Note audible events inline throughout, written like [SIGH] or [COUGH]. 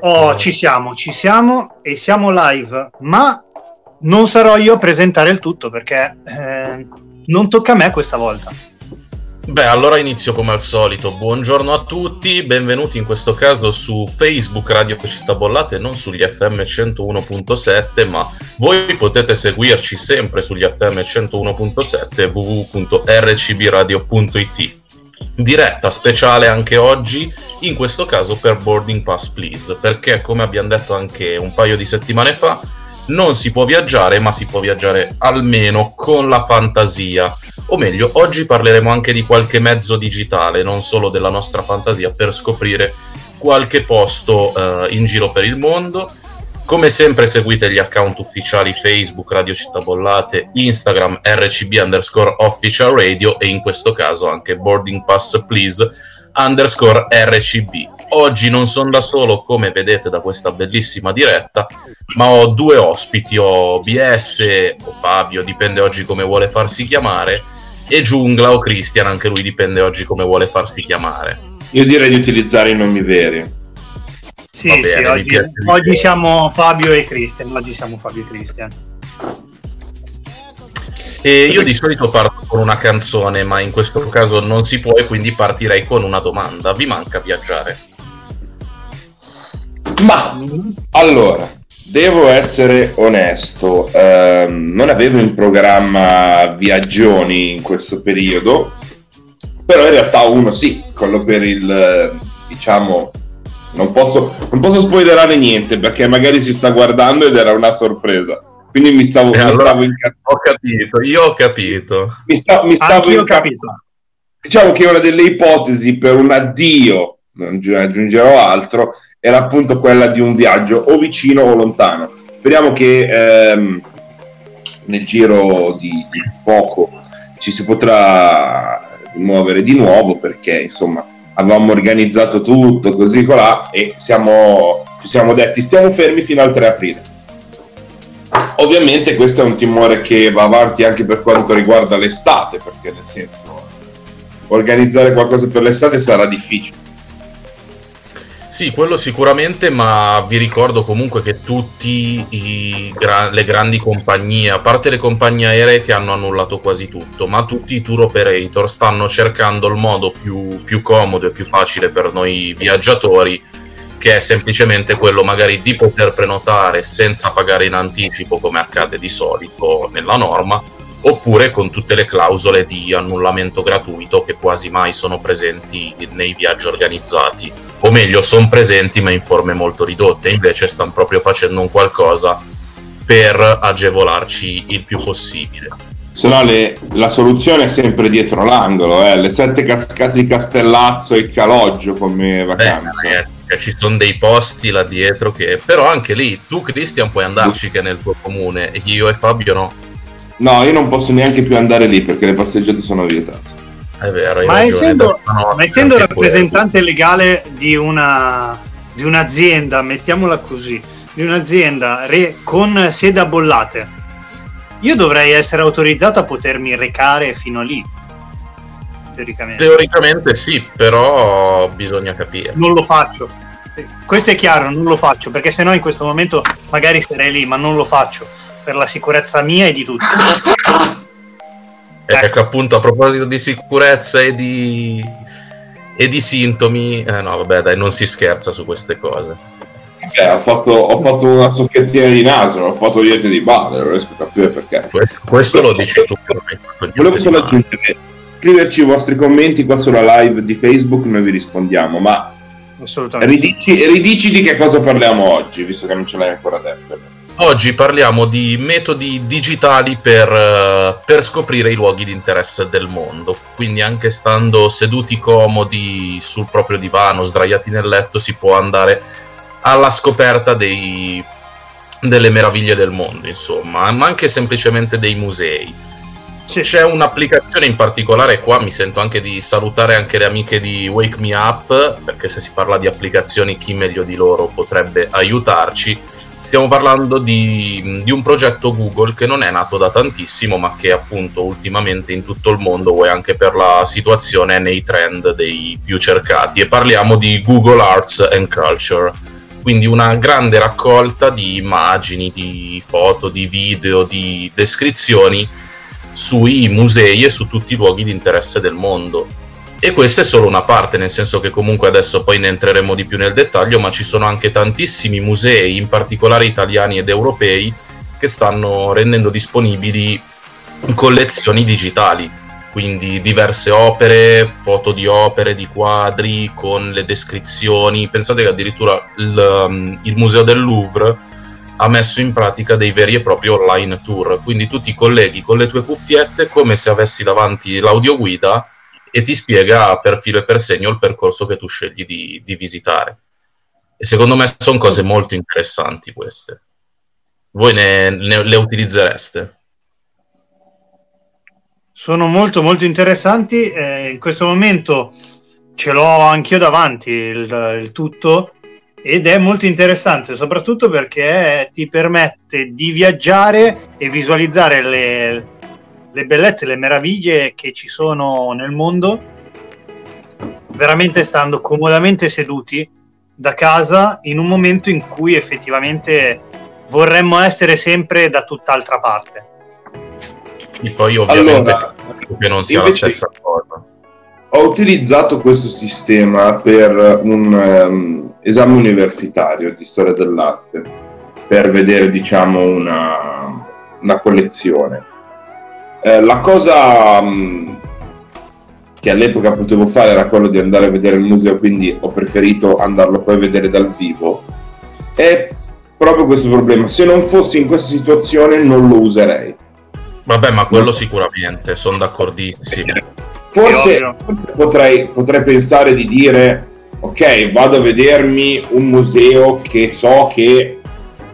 Oh, ci siamo, ci siamo e siamo live, ma non sarò io a presentare il tutto perché eh, non tocca a me questa volta. Beh, allora inizio come al solito. Buongiorno a tutti, benvenuti in questo caso su Facebook Radio Città Bollate, non sugli FM 101.7, ma voi potete seguirci sempre sugli FM 101.7 www.rcbradio.it. Diretta speciale anche oggi, in questo caso per Boarding Pass Please, perché come abbiamo detto anche un paio di settimane fa, non si può viaggiare, ma si può viaggiare almeno con la fantasia. O meglio, oggi parleremo anche di qualche mezzo digitale, non solo della nostra fantasia, per scoprire qualche posto uh, in giro per il mondo. Come sempre seguite gli account ufficiali Facebook Radio Città Bollate, Instagram RCB underscore official radio e in questo caso anche Boarding Pass Please underscore RCB. Oggi non sono da solo, come vedete da questa bellissima diretta, ma ho due ospiti, ho BS o Fabio, dipende oggi come vuole farsi chiamare, e Giungla o Christian, anche lui dipende oggi come vuole farsi chiamare. Io direi di utilizzare i nomi veri. Sì, bene, sì oggi, oggi siamo Fabio e Christian, oggi siamo Fabio e Christian. E io di solito parto con una canzone, ma in questo caso non si può e quindi partirei con una domanda. Vi manca viaggiare? Ma allora, devo essere onesto, ehm, non avevo in programma viaggioni in questo periodo, però in realtà uno sì, quello per il, diciamo, non posso, non posso spoilerare niente perché magari si sta guardando ed era una sorpresa. Quindi mi stavo, eh, mi allora, stavo incazzando. Ho capito, io ho capito. Mi, sta, mi stavo incazzando. Diciamo che una delle ipotesi per un addio, non aggiungerò altro, era appunto quella di un viaggio o vicino o lontano. Speriamo che ehm, nel giro di, di, poco ci si potrà muovere di nuovo perché insomma avevamo organizzato tutto così colà e siamo, ci siamo detti stiamo fermi fino al 3 aprile. Ovviamente questo è un timore che va avanti anche per quanto riguarda l'estate perché nel senso organizzare qualcosa per l'estate sarà difficile sì, quello sicuramente, ma vi ricordo comunque che tutte gra- le grandi compagnie, a parte le compagnie aeree che hanno annullato quasi tutto, ma tutti i tour operator stanno cercando il modo più, più comodo e più facile per noi viaggiatori, che è semplicemente quello magari di poter prenotare senza pagare in anticipo come accade di solito nella norma, oppure con tutte le clausole di annullamento gratuito che quasi mai sono presenti nei viaggi organizzati o meglio sono presenti ma in forme molto ridotte, invece stanno proprio facendo un qualcosa per agevolarci il più possibile. Se no le, la soluzione è sempre dietro l'angolo, eh? le sette cascate di Castellazzo e Caloggio come vacanza. Beh, ragazzi, ci sono dei posti là dietro che... Però anche lì, tu Cristian puoi andarci che è nel tuo comune, io e Fabio no. No, io non posso neanche più andare lì perché le passeggiate sono vietate. È vero, ma, essendo, ma essendo rappresentante legale di, una, di un'azienda, mettiamola così, di un'azienda re, con sede a bollate, io dovrei essere autorizzato a potermi recare fino a lì. Teoricamente. Teoricamente sì, però bisogna capire. Non lo faccio. Questo è chiaro, non lo faccio, perché sennò in questo momento magari sarei lì, ma non lo faccio per la sicurezza mia e di tutti. Ecco. ecco appunto a proposito di sicurezza e di, e di sintomi, eh, no vabbè dai non si scherza su queste cose. Eh, ho, fatto, ho, fatto, una soffiettina di naso, ho fatto diete di balle, non riesco a capire perché. Questo, questo lo dici tu. Volevo solo aggiungere, scriverci i vostri commenti qua sulla live di Facebook, noi vi rispondiamo, ma ridici, ridici di che cosa parliamo oggi, visto che non ce l'hai ancora detto. Oggi parliamo di metodi digitali per, eh, per, scoprire i luoghi di interesse del mondo. Quindi, anche stando seduti comodi sul proprio divano, sdraiati nel letto, si può andare alla scoperta dei, delle meraviglie del mondo, insomma, ma anche semplicemente dei musei. C'è un'applicazione in particolare, qua mi sento anche di salutare anche le amiche di Wake Me Up, perché se si parla di applicazioni, chi meglio di loro potrebbe aiutarci Stiamo parlando di, di, un progetto Google che non è nato da tantissimo, ma che appunto ultimamente in tutto il mondo, o anche per la situazione, è nei trend dei più cercati. E parliamo di Google Arts and Culture. quindi una grande raccolta di immagini, di foto, di video, di descrizioni sui musei e su tutti i luoghi di interesse del mondo. E questa è solo una parte, nel senso che comunque adesso poi ne entreremo di più nel dettaglio, ma ci sono anche tantissimi musei, in particolare italiani ed europei, che stanno rendendo disponibili collezioni digitali quindi diverse opere, foto di opere, di quadri con le descrizioni. Pensate che addirittura il, um, il, Museo del Louvre ha messo in pratica dei veri e propri online tour, quindi tu ti colleghi con le tue cuffiette come se avessi davanti l'audioguida e ti spiega per filo e per segno il percorso che tu scegli di, di visitare. E secondo me sono cose molto interessanti queste. Voi ne, ne, le utilizzereste? sono molto molto interessanti. Eh, in questo momento ce l'ho anch'io davanti il, il, tutto ed è molto interessante soprattutto perché ti permette di viaggiare e visualizzare le, le bellezze, le meraviglie che ci sono nel mondo veramente stando comodamente seduti da casa in un momento in cui effettivamente vorremmo essere sempre da tutt'altra parte. E poi ovviamente allora, che non sia la stessa cosa. Ho utilizzato questo sistema per un um, esame universitario di storia dell'arte, per vedere diciamo una, una collezione. Eh, la cosa um, che all'epoca potevo fare era quello di andare a vedere il museo, quindi ho preferito andarlo poi a vedere dal vivo. È proprio questo problema. Se non fossi in questa situazione non lo userei Vabbè, ma quello sicuramente, sono d'accordissimo. Forse, potrei, potrei pensare di dire, ok, vado a vedermi un museo che so che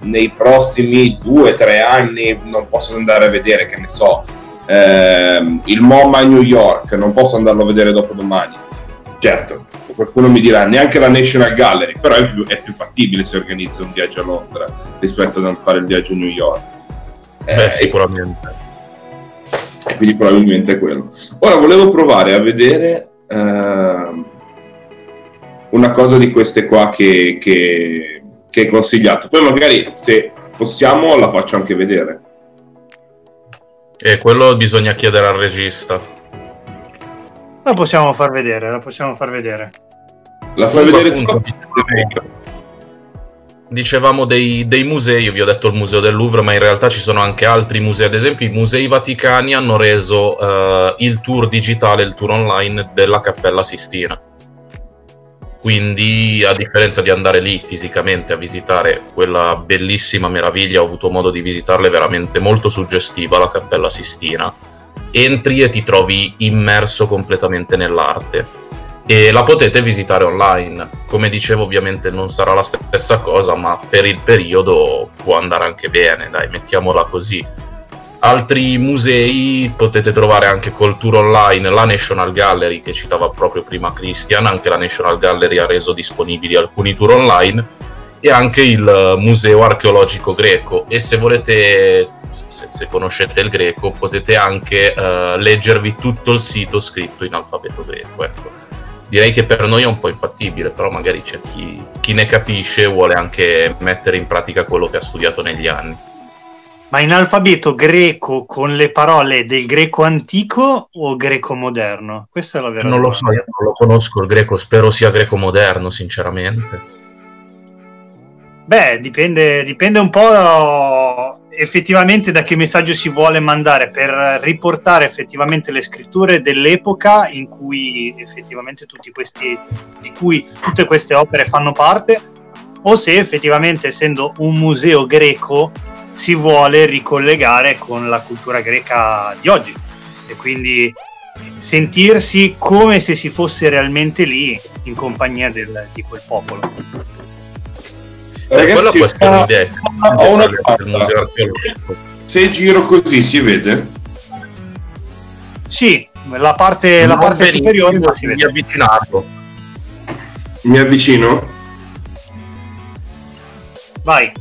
nei prossimi due o tre anni non posso andare a vedere, che ne so, ehm, il MoMA a New York, non posso andarlo a vedere dopo domani. Certo, qualcuno mi dirà neanche la National Gallery, però è più, è più fattibile se organizza un viaggio a Londra rispetto a non fare il viaggio a New York. Beh, eh, sicuramente e quindi probabilmente è quello. Ora volevo provare a vedere uh, una cosa di queste qua che, che, che è consigliato. Poi magari se possiamo la faccio anche vedere. E quello bisogna chiedere al regista. La possiamo far vedere, la possiamo far vedere. La fai vedere appunto, dicevamo dei, dei, musei, io vi ho detto il museo del Louvre, ma in realtà ci sono anche altri musei, ad esempio i musei vaticani hanno reso uh, il tour digitale, il tour online della Cappella Sistina. Quindi, a differenza di andare lì fisicamente a visitare quella bellissima meraviglia, ho avuto modo di visitarla, è veramente molto suggestiva la Cappella Sistina. Entri e ti trovi immerso completamente nell'arte e la potete visitare online. Come dicevo, ovviamente non sarà la stessa cosa, ma per il periodo può andare anche bene, dai, mettiamola così. Altri musei potete trovare anche col tour online la National Gallery che citava proprio prima Christian, anche la National Gallery ha reso disponibili alcuni tour online e anche il Museo Archeologico Greco e se volete, se, se conoscete il greco, potete anche uh, leggervi tutto il sito scritto in alfabeto greco. Ecco direi che per noi è un po' infattibile, però magari c'è chi, chi ne capisce e vuole anche mettere in pratica quello che ha studiato negli anni. Ma in alfabeto greco con le parole del greco antico o greco moderno? Questa è la vera Non lo so, io non lo conosco il greco, spero sia greco moderno, sinceramente. Beh, dipende, dipende un po' effettivamente da che messaggio si vuole mandare per riportare effettivamente le scritture dell'epoca in cui effettivamente tutti questi di cui tutte queste opere fanno parte o se effettivamente essendo un museo greco si vuole ricollegare con la cultura greca di oggi e quindi sentirsi come se si fosse realmente lì in compagnia del, di quel popolo. Ragazzi, quella può essere un'idea. Ho una museo Se giro così si vede? Sì, la parte, la parte superiore ma si vede. avvicinato. Mi avvicino? Vai.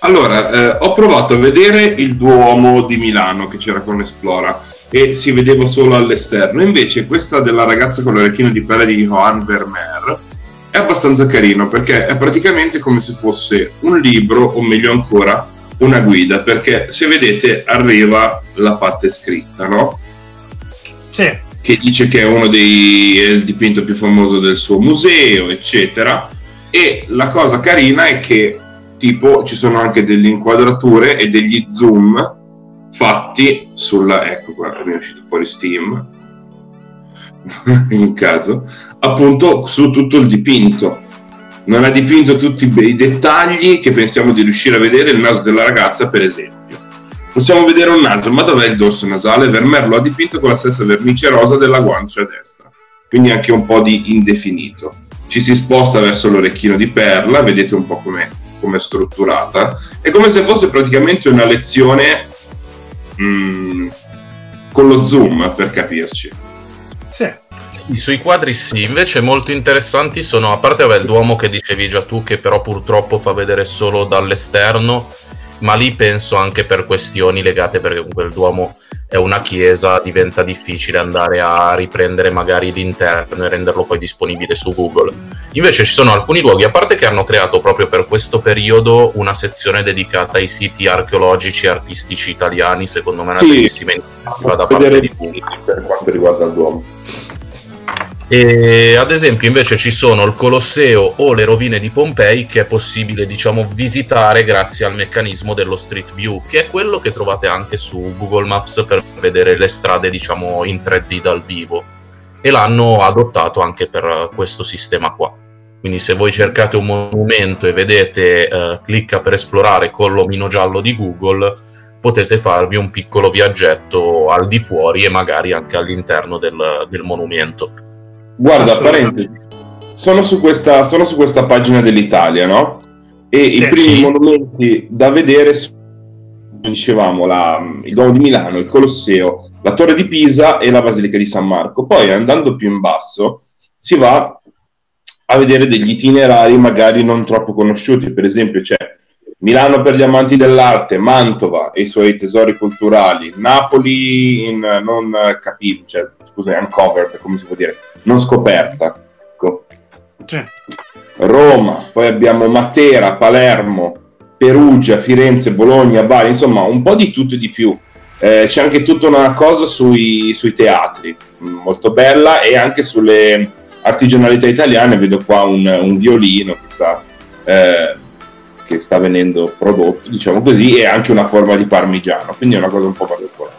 Allora, eh, ho provato a vedere il Duomo di Milano che c'era con Esplora e si vedeva solo all'esterno. Invece questa della ragazza con l'orecchino di pelle di Johan Vermeer è abbastanza carino perché è praticamente come se fosse un libro o meglio ancora una guida perché se vedete arriva la parte scritta, no? Sì. Che dice che è uno dei è il dipinto più famoso del suo museo, eccetera. E la cosa carina è che tipo ci sono anche delle inquadrature e degli zoom fatti sulla ecco qua mi è uscito fuori Steam [LAUGHS] in caso appunto su tutto il dipinto non ha dipinto tutti i dettagli che pensiamo di riuscire a vedere il naso della ragazza, per esempio. Possiamo vedere un naso, ma dov'è il dorso nasale? Vermeer lo ha dipinto con la stessa vernice rosa della guancia destra, quindi anche un po' di indefinito. Ci si sposta verso l'orecchino di perla, vedete un po' come è strutturata. È come se fosse praticamente una lezione mh, mm, con lo zoom, per capirci. Sì, sui quadri sì, invece molto interessanti sono, a parte vabbè, il Duomo che dicevi già tu, che però purtroppo fa vedere solo dall'esterno, ma lì penso anche per questioni legate perché comunque il Duomo è una chiesa, diventa difficile andare a riprendere magari l'interno e renderlo poi disponibile su Google. Invece ci sono alcuni luoghi, a parte che hanno creato proprio per questo periodo una sezione dedicata ai siti archeologici e artistici italiani, secondo me è una sì, bellissima iniziativa da parte di Google. Per quanto riguarda il Duomo. E ad esempio invece ci sono il Colosseo o le rovine di Pompei che è possibile diciamo visitare grazie al meccanismo dello Street View che è quello che trovate anche su Google Maps per vedere le strade diciamo in 3D dal vivo. E l'hanno adottato anche per questo sistema qua. Quindi se voi cercate un monumento e vedete eh, clicca per esplorare con l'omino giallo di Google potete farvi un piccolo viaggetto al di fuori e magari anche all'interno del, del monumento Guarda, parentesi, sono su, questa, sono su questa pagina dell'Italia, no? E eh, i primi sì. monumenti da vedere sono, dicevamo, la, il Duomo di Milano, il Colosseo, la Torre di Pisa e la Basilica di San Marco. Poi andando più in basso si va a vedere degli itinerari magari non troppo conosciuti, per esempio c'è Milano per gli amanti dell'arte, Mantova e i suoi tesori culturali, Napoli in non capito, cioè, scusa, uncovered, come si può dire, non scoperta. Ecco. Roma, poi abbiamo Matera, Palermo, Perugia, Firenze, Bologna, Bari, insomma un po' di tutto e di più. Eh, c'è anche tutta una cosa sui, sui, teatri, molto bella, e anche sulle artigianalità italiane. Vedo qua un, un violino che sta eh, che sta venendo prodotto, diciamo così, e anche una forma di parmigiano, quindi è una cosa un po' particolare.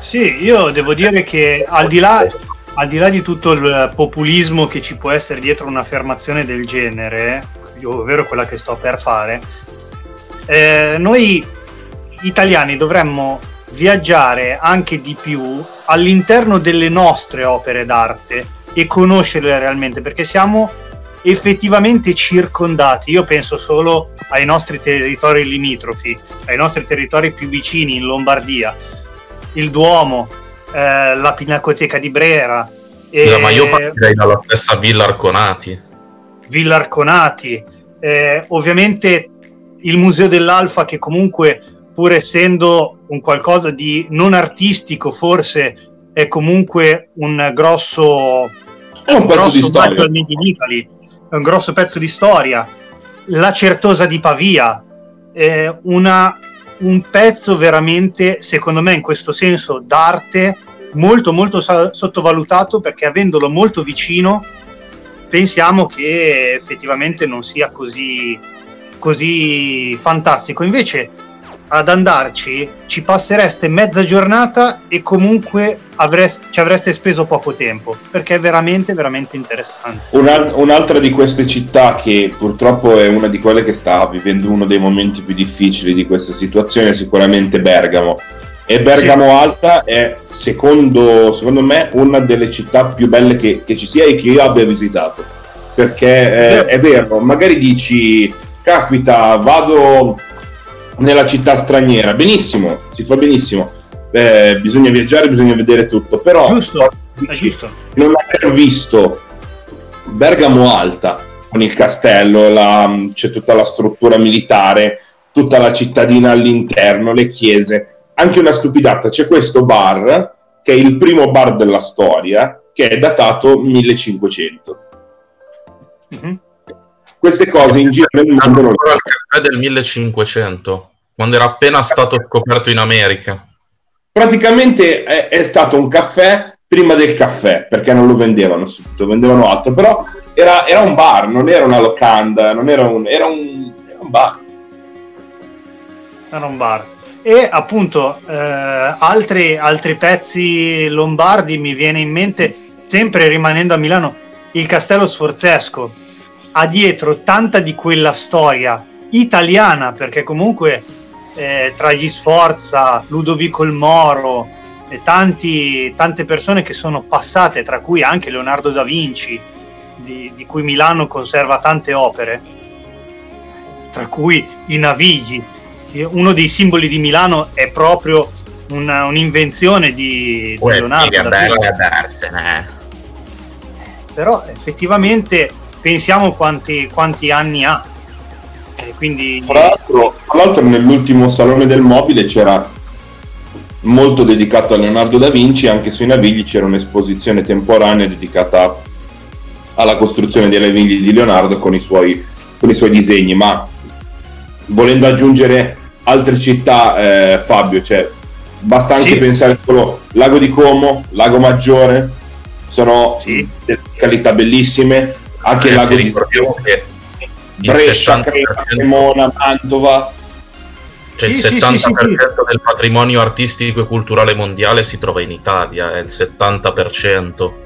Sì, io devo dire che al di là, al di, là di tutto il populismo che ci può essere dietro un'affermazione del genere, ovvero quella che sto per fare, eh, noi italiani dovremmo viaggiare anche di più all'interno delle nostre opere d'arte e conoscerle realmente perché siamo effettivamente circondati. Io penso solo ai nostri territori limitrofi, ai nostri territori più vicini in Lombardia, il Duomo, eh, la Pinacoteca di Brera. E... No, ma io partirei dalla stessa Villa Arconati. Villa Arconati, eh, ovviamente il Museo dell'Alfa che comunque pur essendo un qualcosa di non artistico forse è comunque un grosso è un, un grosso omaggio al Made in Italy è un grosso pezzo di storia. La Certosa di Pavia è una, un pezzo veramente, secondo me, in questo senso d'arte molto molto sottovalutato perché avendolo molto vicino pensiamo che effettivamente non sia così, così fantastico. Invece ad andarci ci passereste mezza giornata e comunque avreste, ci avreste speso poco tempo perché è veramente veramente interessante. Una, un'altra di queste città che purtroppo è una di quelle che sta vivendo uno dei momenti più difficili di questa situazione è sicuramente Bergamo. E Bergamo sì. Alta è secondo, secondo, me una delle città più belle che, che, ci sia e che io abbia visitato. Perché eh, è vero magari dici caspita vado nella città straniera. Benissimo, si fa benissimo. Eh, bisogna viaggiare, bisogna vedere tutto. Però giusto, giusto. non aver visto Bergamo Alta con il castello, la, c'è tutta la struttura militare, tutta la cittadina all'interno, le chiese. Anche una stupidata, c'è questo bar che è il primo bar della storia, che è datato 1500. Mm-hmm. Queste cose in giro nel mondo non il caffè del 1500, quando era appena stato scoperto in America. Praticamente è, è stato un caffè prima del caffè, perché non lo vendevano subito, vendevano altro, però era, era, un bar, non era una locanda, non era un, era un, era un bar. Era un bar. E appunto eh, altri, altri pezzi lombardi mi viene in mente, sempre rimanendo a Milano, il Castello Sforzesco. Ha dietro tanta di quella storia italiana, perché comunque eh, tra gli Sforza, Ludovico il Moro e tanti, tante persone che sono passate, tra cui anche Leonardo da Vinci, di, di cui Milano conserva tante opere, tra cui i Navigli. Uno dei simboli di Milano è proprio una, un'invenzione di, di Leonardo da Vinci. Però effettivamente pensiamo quanti, quanti anni ha. E quindi... Tra l'altro, tra l'altro nell'ultimo Salone del Mobile c'era molto dedicato a Leonardo da Vinci, anche sui Navigli c'era un'esposizione temporanea dedicata alla costruzione dei navigli di Leonardo con i suoi, con i suoi disegni, ma volendo aggiungere altre città, eh, Fabio, cioè, basta anche sì. pensare solo Lago di Como, Lago Maggiore, sono sì. località bellissime, anche il Lago di che Brescia, Cremona, Mantova. Cioè sì, il 70% sì, del patrimonio artistico e culturale mondiale si trova in Italia, è il 70%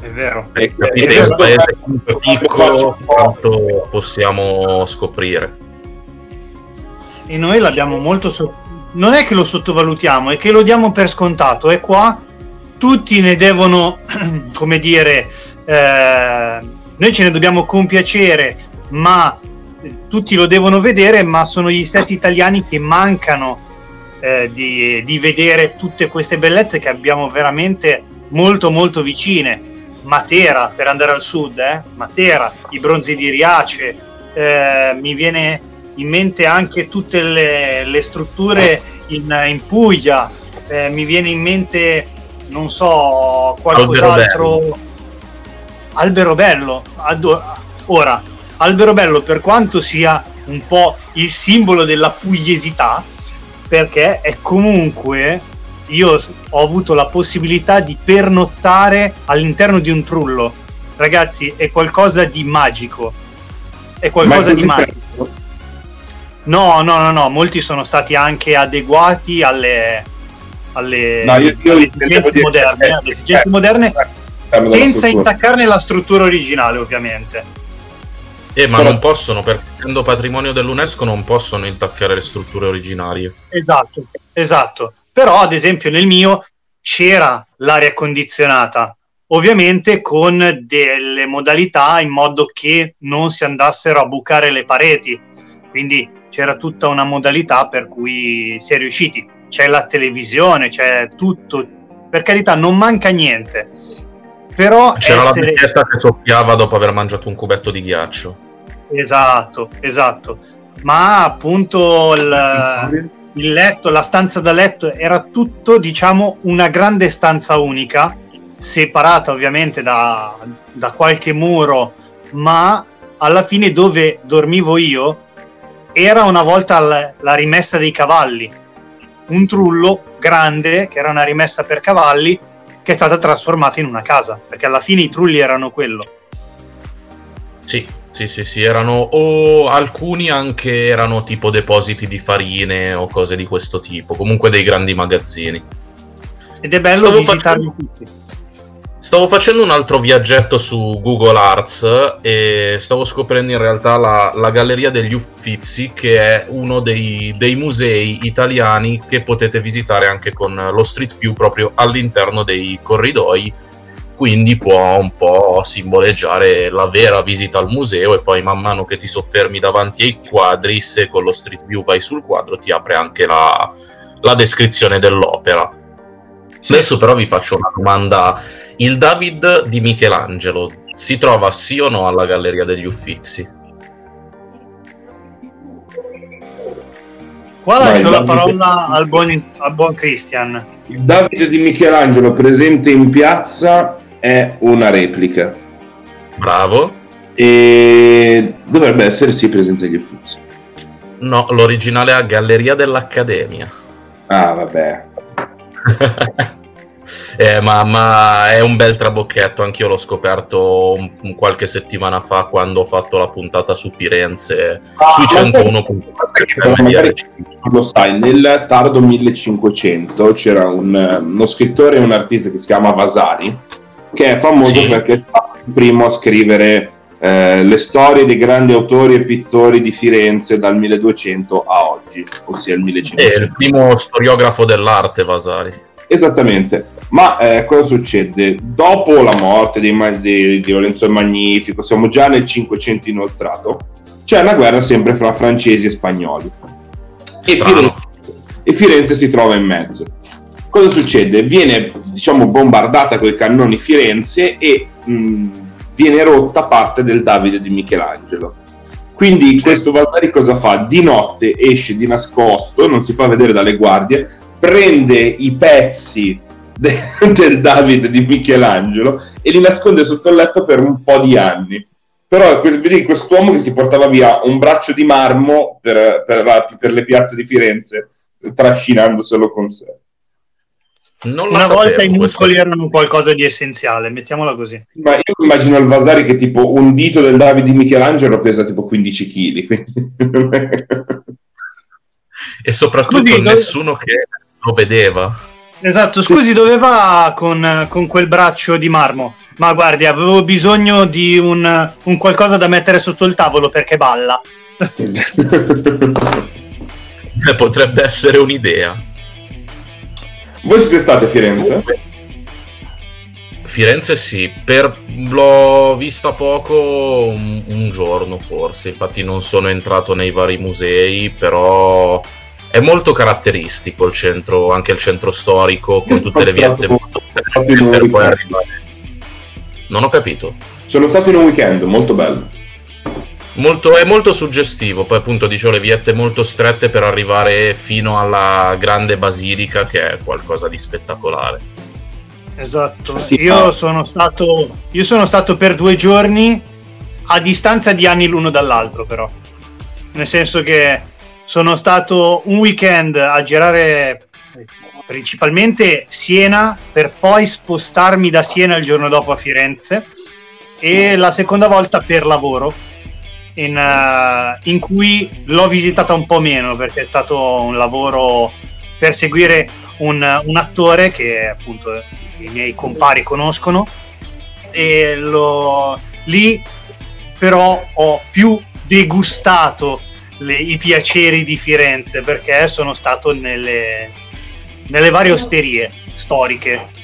è vero. E capite, è un paese piccolo quanto possiamo scoprire. E noi l'abbiamo molto... So- non è che lo sottovalutiamo, è che lo diamo per scontato. E qua tutti ne devono, [CLEARS THROAT] come dire, eh, noi ce ne dobbiamo compiacere, ma tutti lo devono vedere, ma sono gli stessi italiani che mancano eh, di, di vedere tutte queste bellezze che abbiamo veramente molto molto vicine Matera per andare al sud, eh? Matera, i bronzi di Riace, eh, mi viene in mente anche tutte le, le strutture in, in Puglia, eh, mi viene in mente, non so, qualcos'altro. Albero Bello. Addo- ora, Albero Bello, per quanto sia un po' il simbolo della pugliesità, perché è comunque io ho avuto la possibilità di pernottare all'interno di un trullo. Ragazzi, è qualcosa di magico. È qualcosa di magico. No, no, no, no, molti sono stati anche adeguati alle, alle, no, io, io alle esigenze moderne, eh, alle esigenze eh, moderne eh, senza intaccarne la struttura originale, ovviamente. Eh, ma Però... non possono, perché essendo patrimonio dell'UNESCO non possono intaccare le strutture originarie. Esatto, esatto però ad esempio nel mio c'era l'aria condizionata, ovviamente con delle modalità in modo che non si andassero a bucare le pareti, quindi c'era tutta una modalità per cui si è riusciti. C'è la televisione, c'è tutto, per carità non manca niente. Però c'era essere... la vecchietta che soffiava dopo aver mangiato un cubetto di ghiaccio. Esatto, esatto. Ma appunto il, il letto, la stanza da letto, era tutto, diciamo, una grande stanza unica, separata ovviamente da, da qualche muro, ma alla fine dove dormivo io era una volta la, la rimessa dei cavalli, un trullo grande che era una rimessa per cavalli che è stata trasformata in una casa, perché alla fine i trulli erano quello. Sì, sì, sì, sì, erano o alcuni anche erano tipo depositi di farine o cose di questo tipo, comunque dei grandi magazzini. Ed è bello stavo visitarli facendo... tutti. Stavo facendo un altro viaggetto su Google Arts e stavo scoprendo in realtà la, la Galleria degli Uffizi, che è uno dei, dei musei italiani che potete visitare anche con lo Street View proprio all'interno dei corridoi quindi può un po' simboleggiare la vera visita al museo e poi man mano che ti soffermi davanti ai quadri, se con lo Street View vai sul quadro ti apre anche la, la descrizione dell'opera. Sì. Adesso però vi faccio una domanda. Il David di Michelangelo si trova sì o no alla Galleria degli Uffizi? Qua lascio la parola al buon, al buon Christian. Il Davide di Michelangelo presente in piazza è una replica. Bravo. e dovrebbe essere sì presente agli Uffizi. No, l'originale è a Galleria dell'Accademia. Ah, vabbè. [LAUGHS] eh, ma, ma, è un bel trabocchetto, anch'io l'ho scoperto un, qualche settimana fa quando ho fatto la puntata su Firenze, ah, sui 101 Lo sai, nel tardo 1500 c'era un, uno scrittore e un artista che si chiama Vasari, che è famoso sì. perché è stato il primo a scrivere eh, le storie dei grandi autori e pittori di Firenze dal 1200 a oggi, ossia il 1500. È il primo storiografo dell'arte, Vasari. Esattamente. Ma eh, cosa succede? Dopo la morte di, di, di, Lorenzo il Magnifico, siamo già nel 500 inoltrato, c'è una guerra sempre fra francesi e spagnoli. E Firenze, e Firenze, si trova in mezzo. Cosa succede? Viene diciamo bombardata con i cannoni Firenze e mh, viene rotta parte del Davide di Michelangelo. Quindi questo Vasari cosa fa? Di notte esce di nascosto, non si fa vedere dalle guardie, prende i pezzi de- [LAUGHS] del Davide di Michelangelo e li nasconde sotto il letto per un po' di anni. Però vedi quest'uomo che si portava via un braccio di marmo per, per, per le piazze di Firenze, trascinandoselo con sé. Non Una sapevo, volta i muscoli questa... erano qualcosa di essenziale, mettiamola così. Ma io immagino il Vasari che tipo un dito del Davide di Michelangelo pesa tipo 15 kg. Quindi... [LAUGHS] e soprattutto Scusi, nessuno dove... che lo vedeva. Esatto, scusi, dove va con, con, quel braccio di marmo? Ma guardi, avevo bisogno di un, un qualcosa da mettere sotto il tavolo perché balla. [LAUGHS] [LAUGHS] Potrebbe essere un'idea. Voi siete stati a Firenze? Firenze sì, per... l'ho vista poco un, un, giorno forse, infatti non sono entrato nei vari musei, però è molto caratteristico il centro, anche il centro storico, con tutte le viette molto strette per poi arrivare. Non ho capito. Sono stato in un weekend, molto bello. Molto, è molto suggestivo, poi appunto dicevo le viette molto strette per arrivare fino alla grande basilica che è qualcosa di spettacolare. Esatto, sì, io, ah. sono stato, io sono stato per due giorni a distanza di anni l'uno dall'altro però, nel senso che sono stato un weekend a girare principalmente Siena per poi spostarmi da Siena il giorno dopo a Firenze e la seconda volta per lavoro in, uh, in, cui l'ho visitata un po' meno perché è stato un lavoro per seguire un, un attore che appunto i miei compari conoscono. E lo, lì però ho più degustato le, i piaceri di Firenze perché sono stato nelle, nelle varie osterie storiche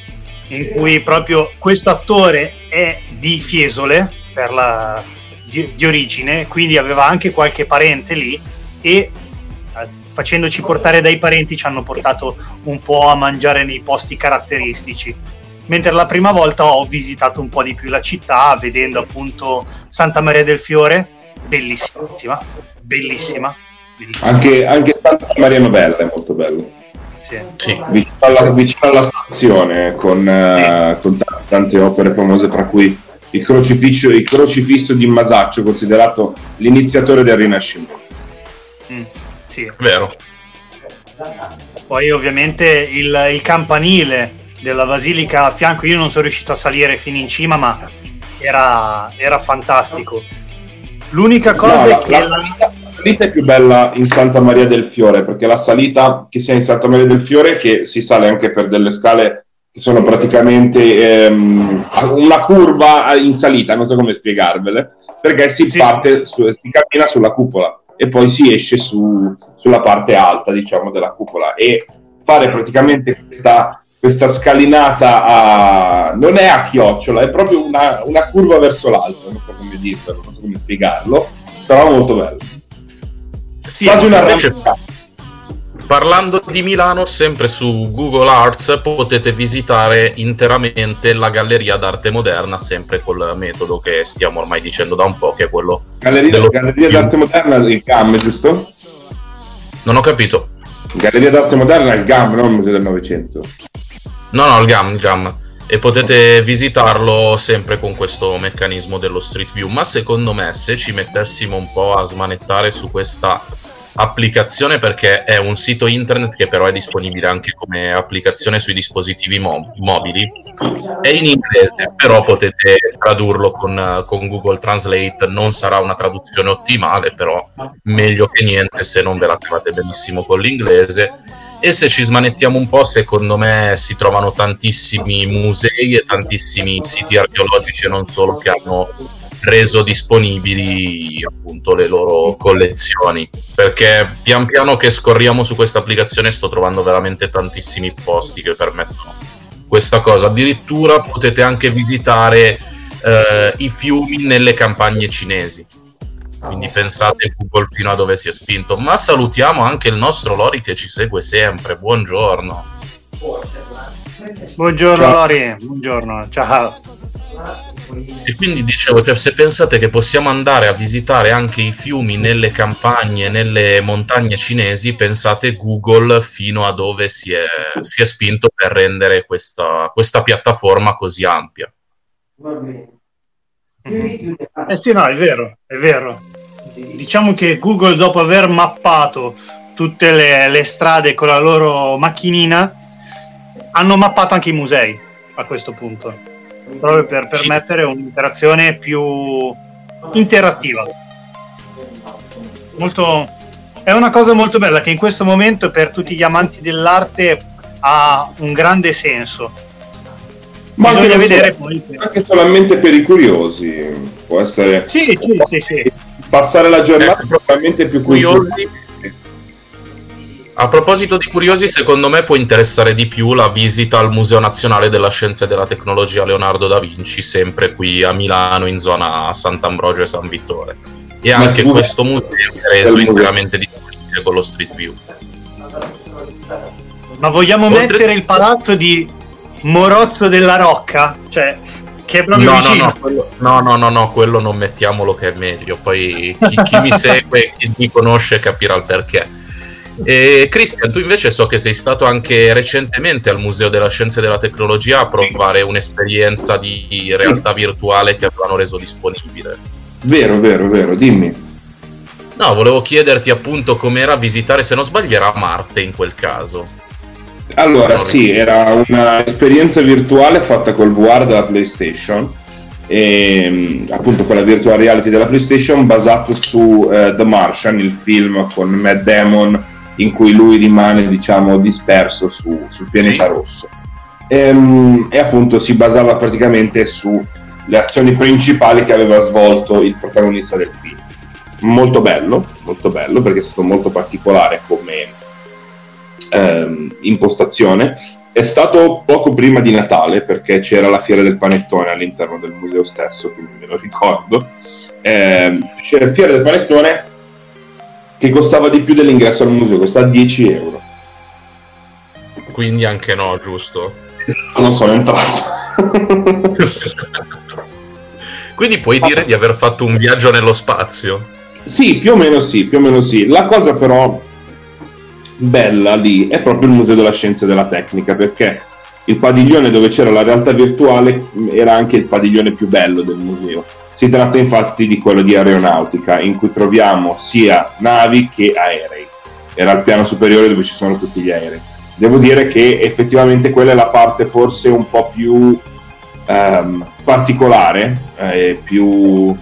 in cui proprio questo attore è di Fiesole per la, di, di, origine, quindi aveva anche qualche parente lì e eh, facendoci portare dai parenti ci hanno portato un po' a mangiare nei posti caratteristici. Mentre la prima volta ho visitato un po' di più la città, vedendo appunto Santa Maria del Fiore, bellissima, bellissima. bellissima. Anche, anche, Santa Maria Novella è molto bello. Sì. sì. Vicino, alla, vicino, alla, stazione, con, uh, con tante opere famose, tra cui il crocifisso, il crocifisso di Masaccio, considerato l'iniziatore del Rinascimento. Mm, sì. Vero. Poi ovviamente il, il, campanile della basilica a fianco, io non sono riuscito a salire fino in cima, ma era, era fantastico. L'unica cosa no, la, è che... La salita, la salita, è più bella in Santa Maria del Fiore, perché la salita che sia in Santa Maria del Fiore, che si sale anche per delle scale sono praticamente ehm, una curva in salita, non so come spiegarvele, perché si sì, parte. Su, si cammina sulla cupola e poi si esce su, sulla parte alta, diciamo, della cupola e fare praticamente questa, questa scalinata a... non è a chiocciola, è proprio una, una curva verso l'alto, non so come dirvelo, non so come spiegarlo, però molto bello. Sì, Quasi una invece... Parlando di Milano, sempre su Google Arts potete visitare interamente la Galleria d'Arte Moderna, sempre col metodo che stiamo ormai dicendo da un po', che è quello... Galleria, dello... Galleria d'Arte Moderna, il GAM, giusto? Non ho capito. Galleria d'Arte Moderna è il GAM, non il Museo del Novecento. No, no, il GAM, il GAM. e potete visitarlo sempre con questo meccanismo dello Street View. Ma secondo me, se ci mettessimo un po' a smanettare su questa applicazione, perché è un sito internet che però è disponibile anche come applicazione sui dispositivi mo- mobili, è in inglese, però potete tradurlo con, con Google Translate. Non sarà una traduzione ottimale, però meglio che niente se non ve la trovate benissimo con l'inglese e se ci smanettiamo un po', secondo me si trovano tantissimi musei e tantissimi siti archeologici e non solo che hanno reso disponibili appunto le loro collezioni perché pian piano che scorriamo su questa applicazione sto trovando veramente tantissimi posti che permettono questa cosa addirittura potete anche visitare eh, i fiumi nelle campagne cinesi quindi pensate Google fino a dove si è spinto. Ma salutiamo anche il nostro Lori che ci segue sempre. Buongiorno. Buongiorno ciao. Lori, buongiorno, ciao. E quindi dicevo, cioè, se pensate che possiamo andare a visitare anche i fiumi nelle campagne, nelle montagne cinesi, pensate Google fino a dove si è, si è spinto per rendere questa, questa piattaforma così ampia. Eh sì, no, è vero, è vero. Diciamo che Google dopo aver mappato tutte le, le strade con la loro macchinina, hanno mappato anche i musei a questo punto, proprio per permettere un'interazione più interattiva. Molto, è una cosa molto bella che in questo momento per tutti gli amanti dell'arte ha un grande senso ma bisogna vedere poi. Anche solamente per i curiosi, può essere. Sì, sì, sì, sì. Passare la giornata eh, probabilmente più curiosi. A proposito di curiosi, secondo me può interessare di più la visita al Museo Nazionale della Scienza e della Tecnologia Leonardo da Vinci, sempre qui a Milano, in zona Sant'Ambrogio e San Vittore. E Ma anche questo museo è reso interamente disponibile con lo Street View. Ma vogliamo Oltre... mettere il palazzo di Morozzo della Rocca, cioè che è proprio no, vicino. No no, quello, no, no, no, no, quello non mettiamolo che è meglio. Poi chi, chi mi [LAUGHS] segue, chi mi conosce capirà il perché. E Cristian, tu invece so che sei stato anche recentemente al Museo della Scienza e della Tecnologia a provare sì. un'esperienza di realtà virtuale che avevano reso disponibile. Vero, vero, vero, dimmi. No, volevo chiederti appunto com'era visitare, se non sbaglio, era Marte in quel caso. Allora, sì, era un'esperienza virtuale fatta col VR della PlayStation, e, appunto con la virtual reality della PlayStation, basato su uh, The Martian, il film con Matt Damon, in cui lui rimane, diciamo, disperso su, sul pianeta sì. rosso. E, ehm, e appunto si basava praticamente sulle azioni principali che aveva svolto il protagonista del film. Molto bello, molto bello perché è stato molto particolare come ehm, impostazione è stato poco prima di Natale perché c'era la fiera del panettone all'interno del museo stesso, quindi me lo ricordo. Eh, c'era la fiera del panettone che costava di più dell'ingresso al museo, costava 10 euro. Quindi anche no, giusto? Non sono entrato. [LAUGHS] quindi puoi dire di aver fatto un viaggio nello spazio? Sì, più o meno sì, più o meno sì. La cosa però bella lì è proprio il Museo della Scienza e della Tecnica, perché il padiglione dove c'era la realtà virtuale era anche il padiglione più bello del museo. Si tratta infatti di quello di aeronautica, in cui troviamo sia navi che aerei. Era il piano superiore dove ci sono tutti gli aerei. Devo dire che effettivamente quella è la parte forse un po' più ehm, particolare, eh, più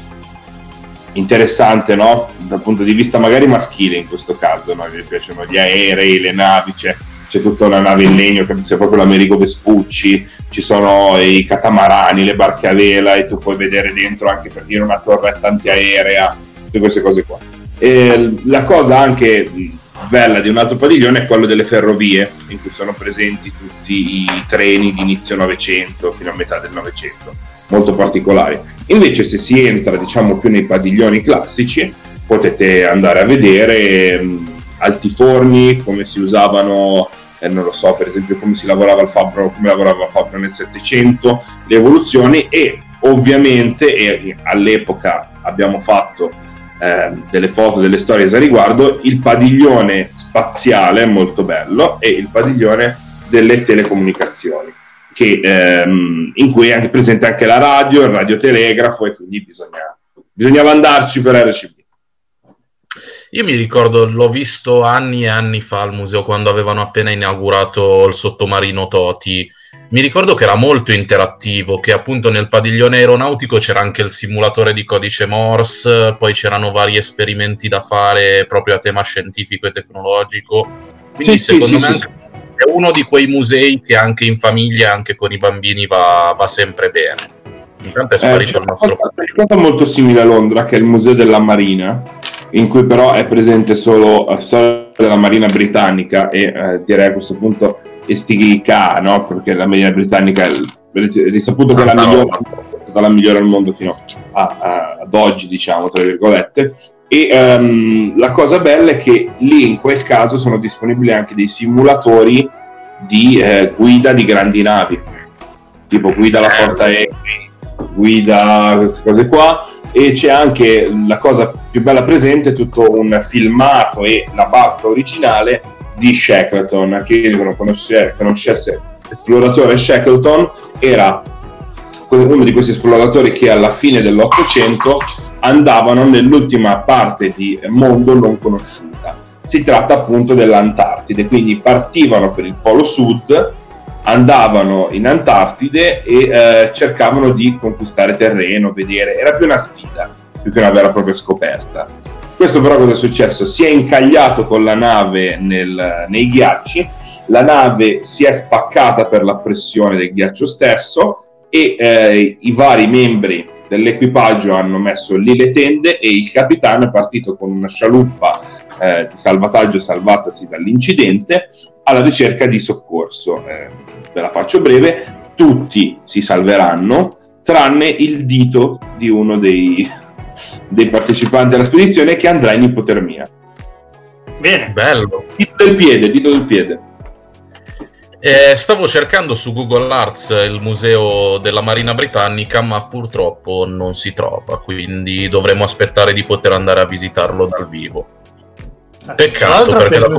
interessante no? dal punto di vista magari maschile in questo caso, no? mi piacciono gli aerei, le navi, c'è, c'è tutta una nave in legno, che sia proprio l'Americo Vespucci, ci sono i catamarani, le barche a vela e tu puoi vedere dentro anche per dire una torretta antiaerea, tutte queste cose qua. E la cosa anche bella di un altro padiglione è quello delle ferrovie, in cui sono presenti tutti i treni di inizio Novecento fino a metà del Novecento molto particolari. Invece se si entra diciamo più nei padiglioni classici potete andare a vedere mh, mm, altiforni, come si usavano, eh, non lo so, per esempio come si lavorava al fabbro, come lavorava il fabbro nel Settecento, le evoluzioni e ovviamente e all'epoca abbiamo fatto eh, delle foto, delle storie a riguardo, il padiglione spaziale molto bello e il padiglione delle telecomunicazioni che, ehm, in cui è anche presente anche la radio, il radiotelegrafo e quindi bisogna, bisognava andarci per RCB. Io mi ricordo, l'ho visto anni e anni fa al museo quando avevano appena inaugurato il sottomarino Toti. Mi ricordo che era molto interattivo, che appunto nel padiglione aeronautico c'era anche il simulatore di codice Morse, poi c'erano vari esperimenti da fare proprio a tema scientifico e tecnologico. Quindi sì, secondo sì, me sì, è uno di quei musei che anche in famiglia, anche con i bambini, va, va sempre bene. Intanto è sparito eh, il nostro... C'è una molto simile a Londra, che è il Museo della Marina, in cui però è presente solo la storia della Marina britannica e eh, direi a questo punto Estighica, no? perché la Marina britannica è risaputo che è la migliore, stata la migliore al mondo fino a, a, ad oggi, diciamo, tra virgolette. E um, la cosa bella è che lì in quel caso sono disponibili anche dei simulatori di eh, guida di grandi navi, tipo guida la portaerei, guida queste cose qua, e c'è anche la cosa più bella presente, tutto un filmato e la barca originale di Shackleton, chi non conosce, conoscesse l'esploratore Shackleton era uno di questi esploratori che alla fine dell'Ottocento andavano nell'ultima parte di mondo non conosciuta. Si tratta appunto dell'Antartide, quindi partivano per il Polo Sud andavano in Antartide e eh, cercavano di conquistare terreno, vedere, era più una sfida più che una vera e propria scoperta. Questo però cosa è successo? Si è incagliato con la nave nel, nei ghiacci, la nave si è spaccata per la pressione del ghiaccio stesso e eh, i vari membri dell'equipaggio hanno messo lì le tende e il capitano è partito con una scialuppa eh, di salvataggio salvatasi dall'incidente alla ricerca di soccorso. Eh, ve la faccio breve, tutti si salveranno tranne il dito di uno dei, dei partecipanti alla spedizione che andrà in ipotermia. Bene, bello. Dito del piede, dito del piede. Eh, stavo cercando su Google Arts il museo della Marina Britannica, ma purtroppo non si trova, quindi dovremo aspettare di poter andare a visitarlo dal vivo. Peccato perché per... la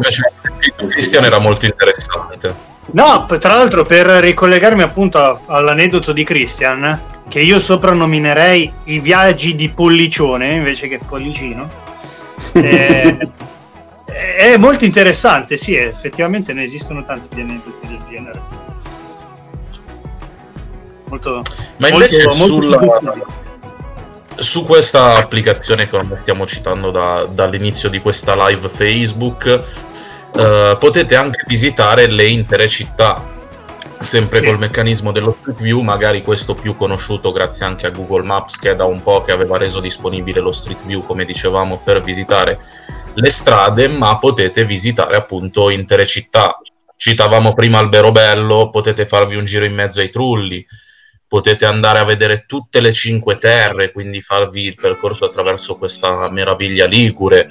Christian era molto interessante. No, tra l'altro per ricollegarmi appunto all'aneddoto di Christian, che io soprannominerei i viaggi di pollicione invece che pollicino, [LAUGHS] eh, è molto interessante, sì, effettivamente ne esistono tanti di aneddoti del genere. Molto, Ma invece molto, sulla... molto su questa applicazione che stiamo citando da, dall'inizio di questa live Facebook, eh, potete anche visitare le intere città, sempre sì. col meccanismo dello Street View, magari questo più conosciuto grazie anche a Google Maps che è da un po' che aveva reso disponibile lo Street View, come dicevamo, per visitare le strade, ma potete visitare appunto intere città. Citavamo prima Alberobello, potete farvi un giro in mezzo ai trulli, potete andare a vedere tutte le cinque terre, quindi farvi il percorso attraverso questa meraviglia ligure,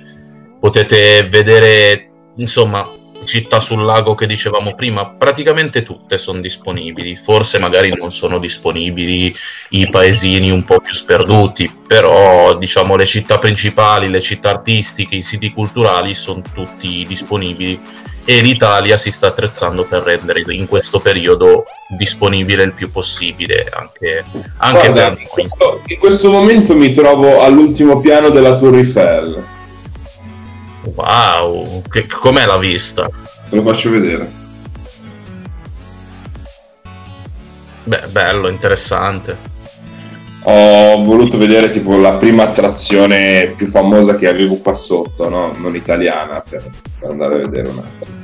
potete vedere, insomma, città sul lago che dicevamo prima, praticamente tutte sono disponibili, forse magari non sono disponibili i paesini un po' più sperduti, però diciamo le città principali, le città artistiche, i siti culturali sono tutti disponibili e l'Italia si sta attrezzando per rendere in questo periodo disponibile il più possibile anche, anche Guarda, per in questo, in questo momento mi trovo all'ultimo piano della Tour Eiffel wow che, com'è la vista? te lo faccio vedere beh bello interessante ho voluto vedere tipo la prima attrazione più famosa che avevo qua sotto, no? non italiana, per, per, andare a vedere un attimo,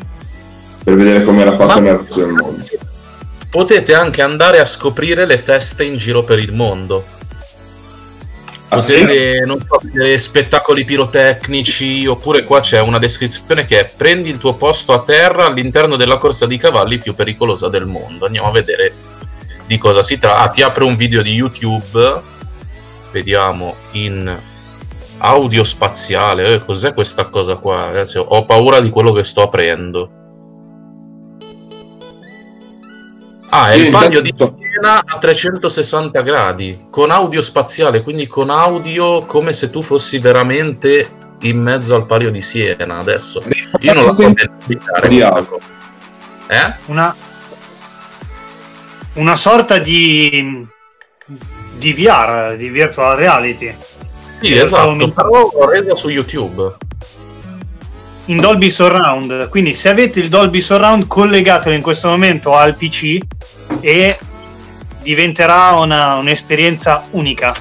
per vedere com'era fatta nel resto del mondo. Potete anche andare a scoprire le feste in giro per il mondo. Ah, Potete, sì? non so, spettacoli pirotecnici, oppure qua c'è una descrizione che è prendi il tuo posto a terra all'interno della corsa di cavalli più pericolosa del mondo. Andiamo a vedere di cosa si tratta. Ah, ti apre un video di YouTube, vediamo in audio spaziale. Eh, cos'è questa cosa qua? Ragazzi, ho paura di quello che sto aprendo. Ah, è sì, il palio di Siena a 360 gradi, con audio spaziale, quindi con audio come se tu fossi veramente in mezzo al palio di Siena adesso. Io non la so ben spiegare. Eh? Una, una sorta di, di VR, di virtual reality. Sì, esatto, però l'ho resa su YouTube. In Dolby Surround, quindi se avete il Dolby Surround collegatelo in questo momento al PC e diventerà una, un'esperienza unica.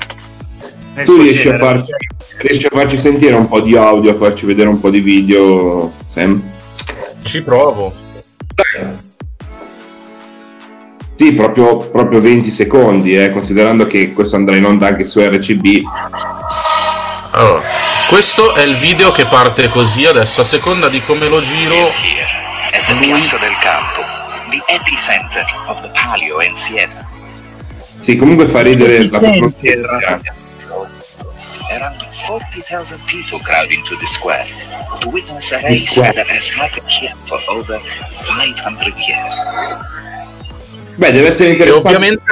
Tu riesci a, farci, riesci a, farci, sentire un po' di audio, a farci vedere un po' di video, Sam? Ci provo. Sì, proprio, proprio 20 secondi, eh, considerando che questo andrà in onda anche su RCB. Allora, questo è il video che parte così adesso, a seconda di come lo giro. È la piazza del campo, the epicenter of the palio in Siena. Sì, comunque fa ridere la pronuncia. Around 40,000 people crowd into the square to witness a race that has happened here for over 500 years. Beh, deve essere interessante. E ovviamente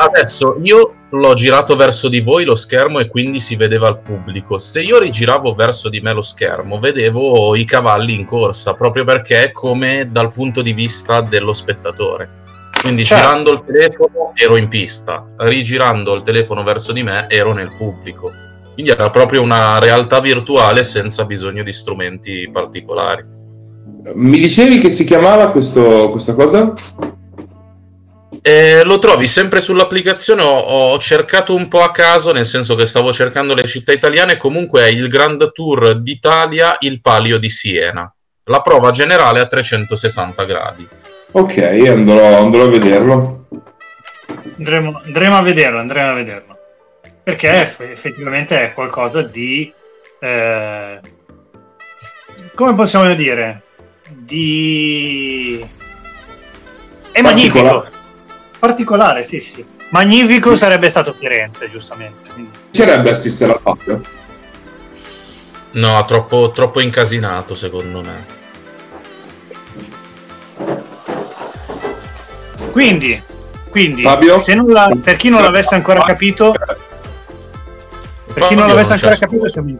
adesso io l'ho girato verso di voi lo schermo e quindi si vedeva il pubblico. Se io rigiravo verso di me lo schermo, vedevo i cavalli in corsa, proprio perché è come dal punto di vista dello spettatore. Quindi certo. girando il telefono ero in pista, rigirando il telefono verso di me ero nel pubblico. Quindi era proprio una realtà virtuale senza bisogno di strumenti particolari. Mi dicevi che si chiamava questo, questa cosa? Eh, lo trovi sempre sull'applicazione, ho, ho, cercato un po' a caso, nel senso che stavo cercando le città italiane, comunque è il Grand Tour d'Italia, il Palio di Siena. La prova generale a 360 gradi. Ok, andrò, andrò a vederlo. Andremo, andremo, a vederlo, andremo a vederlo. Perché effettivamente è qualcosa di... Eh, come possiamo dire? Di... È magnifico particolare, sì, sì. Magnifico sarebbe stato Firenze, giustamente. Piacerebbe assistere al Fabio? No, troppo, troppo incasinato, secondo me. Quindi, quindi Fabio? La, per chi non l'avesse ancora capito, per chi non l'avesse ancora capito, siamo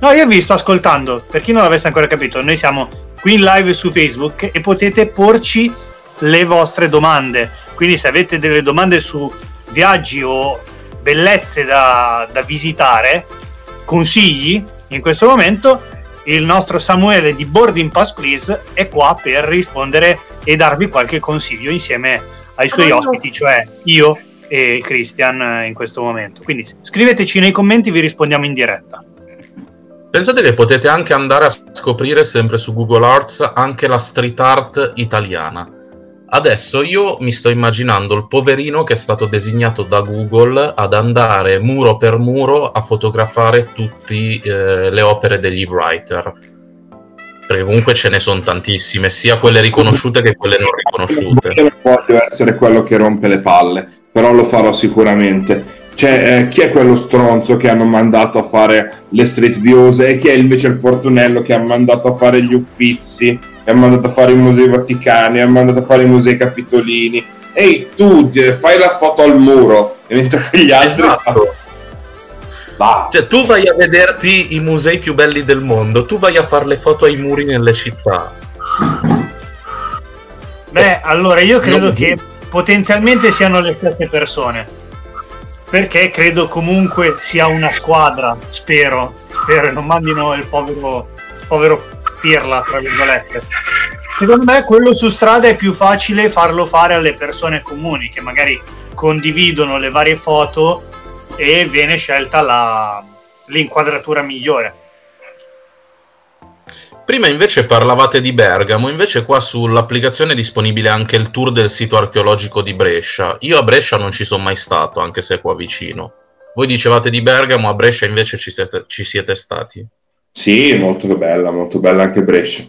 No, io vi sto ascoltando. Per chi non l'avesse ancora capito, noi siamo qui in live su Facebook e potete porci le vostre domande. Quindi se avete delle domande su viaggi o bellezze da, da visitare, consigli in questo momento, il nostro Samuele di Boarding Pass Please è qua per rispondere e darvi qualche consiglio insieme ai suoi ospiti, cioè io e Christian in questo momento. Quindi scriveteci nei commenti, vi rispondiamo in diretta. Pensate che potete anche andare a scoprire sempre su Google Arts anche la street art italiana Adesso io mi sto immaginando il poverino che è stato designato da Google ad andare muro per muro a fotografare tutte eh, le opere degli writer. Perché comunque ce ne sono tantissime, sia quelle riconosciute che quelle non riconosciute. Io voglio essere quello che rompe le palle, però lo farò sicuramente. Cioè, eh, chi è quello stronzo che hanno mandato a fare le street views e chi è invece il fortunello che ha mandato a fare gli uffizi è mandato a fare i musei vaticani, è mandato a fare i musei capitolini. Ehi, tu fai la foto al muro, mentre gli altri esatto. Cioè, tu vai a vederti i musei più belli del mondo, tu vai a fare le foto ai muri nelle città. Beh, allora io credo non... che potenzialmente siano le stesse persone. Perché credo comunque sia una squadra, spero. Spero non mandino il povero, povero pirla, tra virgolette. Secondo me quello su strada è più facile farlo fare alle persone comuni che magari condividono le varie foto e viene scelta la, l'inquadratura migliore. Prima invece parlavate di Bergamo, invece qua sull'applicazione è disponibile anche il tour del sito archeologico di Brescia. Io a Brescia non ci sono mai stato, anche se è qua vicino. Voi dicevate di Bergamo, a Brescia invece ci siete, ci siete stati. Sì, molto bella, molto bella anche Brescia.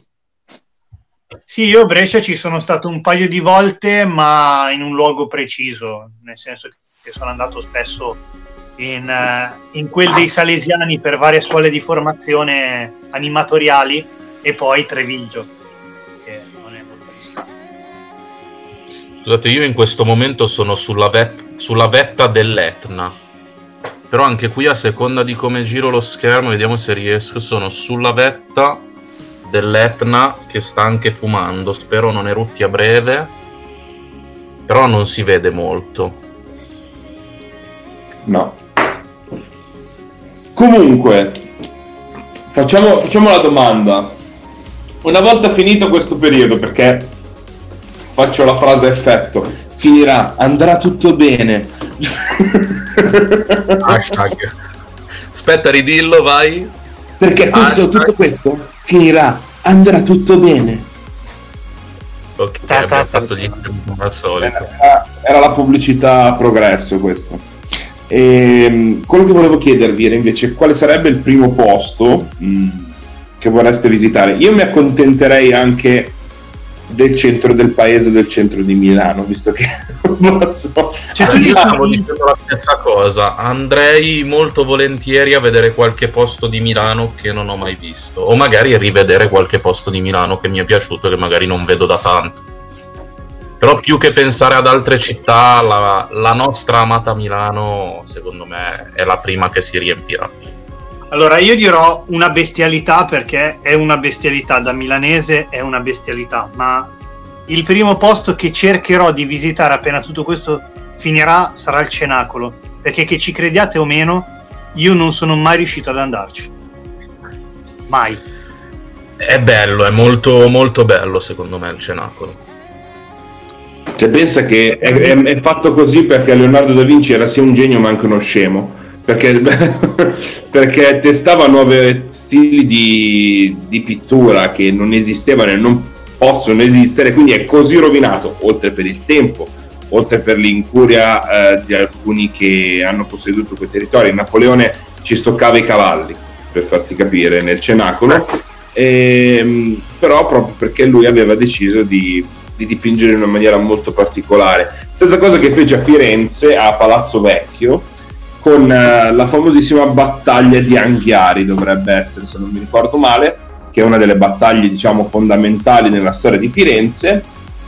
Sì, io a Brescia ci sono stato un paio di volte, ma in un luogo preciso, nel senso che sono andato spesso in, uh, in quel dei Salesiani per varie scuole di formazione animatoriali e poi Treviglio, che non è molto distante. Scusate, io in questo momento sono sulla, vet- sulla vetta dell'Etna però anche qui a seconda di come giro lo schermo, vediamo se riesco, sono sulla vetta dell'Etna che sta anche fumando, spero non erutti a breve. però non si vede molto. No. Comunque, facciamo, facciamo la domanda. Una volta finito questo periodo, perché faccio la frase effetto, finirà, andrà tutto bene. [LAUGHS] Hashtag. Aspetta, ridillo, vai. Perché questo, tutto questo finirà, andrà tutto bene. Ok, abbiamo fatto gli come al solito. Era, era la pubblicità a progresso questo. E, ehm, quello che volevo chiedervi era invece quale sarebbe il primo posto mh, mm, che vorreste visitare. Io mi accontenterei anche del centro del paese o del centro di Milano, visto che [LAUGHS] posso. Cioè, io stavo dicendo la stessa cosa. Andrei molto volentieri a vedere qualche posto di Milano che non ho mai visto, o magari rivedere qualche posto di Milano che mi è piaciuto e che magari non vedo da tanto. Però più che pensare ad altre città, la, la nostra amata Milano, secondo me, è la prima che si riempirà. Allora, io dirò una bestialità perché è una bestialità, da milanese è una bestialità, ma il primo posto che cercherò di visitare appena tutto questo finirà sarà il Cenacolo, perché che ci crediate o meno, io non sono mai riuscito ad andarci. Mai. È bello, è molto molto bello secondo me il Cenacolo. Cioè pensa che è, è, è fatto così perché Leonardo da Vinci era sia un genio ma anche uno scemo perché, [LAUGHS] perché testava nuovi stili di, di, pittura che non esistevano e non possono esistere, quindi è così rovinato, oltre per il tempo, oltre per l'incuria eh, di alcuni che hanno posseduto quei territori. Napoleone ci stoccava i cavalli, per farti capire, nel cenacolo, e, ehm, però proprio perché lui aveva deciso di, di dipingere in una maniera molto particolare. Stessa cosa che fece a Firenze, a Palazzo Vecchio, con eh, la famosissima battaglia di Anghiari, dovrebbe essere, se non mi ricordo male, che è una delle battaglie diciamo fondamentali nella storia di Firenze,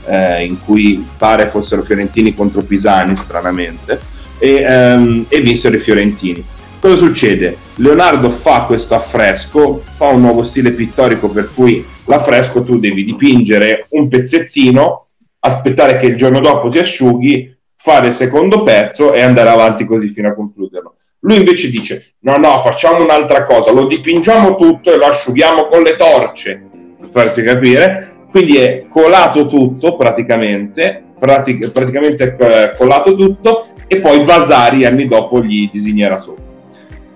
eh, in cui pare fossero fiorentini contro pisani, stranamente, e, ehm, e vinsero i fiorentini. Cosa succede? Leonardo fa questo affresco, fa un nuovo stile pittorico per cui l'affresco tu devi dipingere un pezzettino, aspettare che il giorno dopo si asciughi, fare il secondo pezzo e andare avanti così fino a concluderlo. Lui invece dice: No, no, facciamo un'altra cosa, lo dipingiamo tutto e lo asciughiamo con le torce, per farci capire. Quindi è colato tutto praticamente, pratic- praticamente eh, colato tutto, e poi Vasari anni dopo gli disegnerà sopra.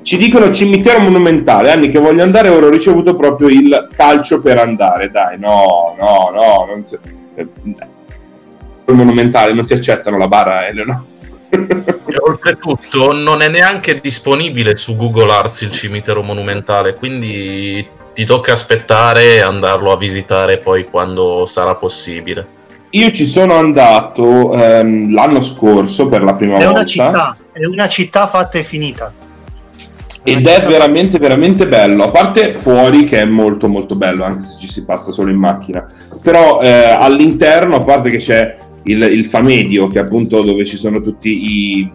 Ci dicono cimitero monumentale, anni che voglio andare, ora ho ricevuto proprio il calcio per andare. Dai, no, no, no, non si monumentale, non ti accettano la barra Elena. e oltretutto non è neanche disponibile su Google Arts il cimitero monumentale, quindi ti tocca aspettare e andarlo a visitare poi quando sarà possibile. Io ci sono andato ehm, l'anno scorso per la prima è volta. Una città, è una città fatta e finita. Ed è veramente, veramente bello. A parte fuori, che è molto, molto bello, anche se ci si passa solo in macchina. Però eh, all'interno, a parte che c'è il, il Famedio, che è appunto dove ci sono tutti i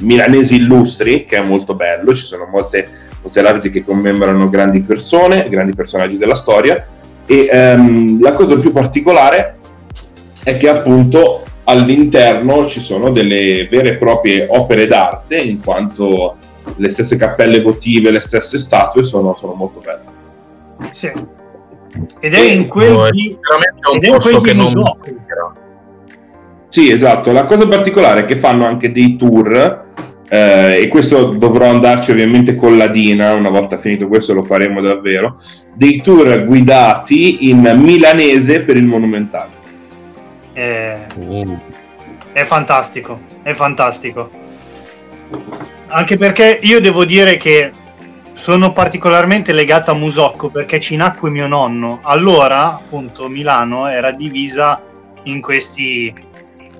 milanesi illustri, che è molto bello, ci sono molte, molte lapidi che commemorano grandi persone, grandi personaggi della storia, e um, la cosa più particolare è che appunto all'interno ci sono delle vere e proprie opere d'arte, in quanto le stesse cappelle votive, le stesse statue sono, sono molto belle. Sì. Ed è in quel no, di, ed è in quel che non sì, esatto. La cosa particolare è che fanno anche dei tour, eh, e questo dovrò andarci ovviamente con la Dina, una volta finito questo lo faremo davvero, dei tour guidati in milanese per il monumentale. È, uh. è fantastico, è fantastico. Anche perché io devo dire che sono particolarmente legato a Musocco perché ci nacque mio nonno. Allora, appunto, Milano era divisa in questi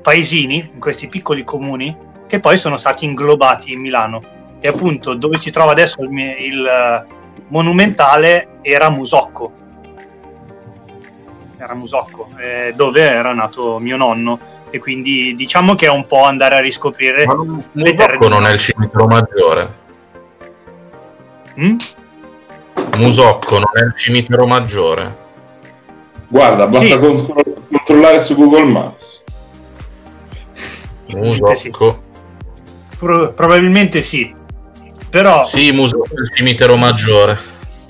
paesini, in questi piccoli comuni, che poi sono stati inglobati in Milano. E appunto dove si trova adesso il, il eh, monumentale era Musocco. Era Musocco, eh, dove era nato mio nonno. E quindi diciamo che è un po' andare a riscoprire Ma non, le terre. Musocco non è il cimitero maggiore. Mm? Musocco non è il cimitero maggiore. Guarda, basta sì. controllare su Google Maps. Probabilmente sì. Pro- probabilmente sì. Però... Sì, museo del cimitero maggiore.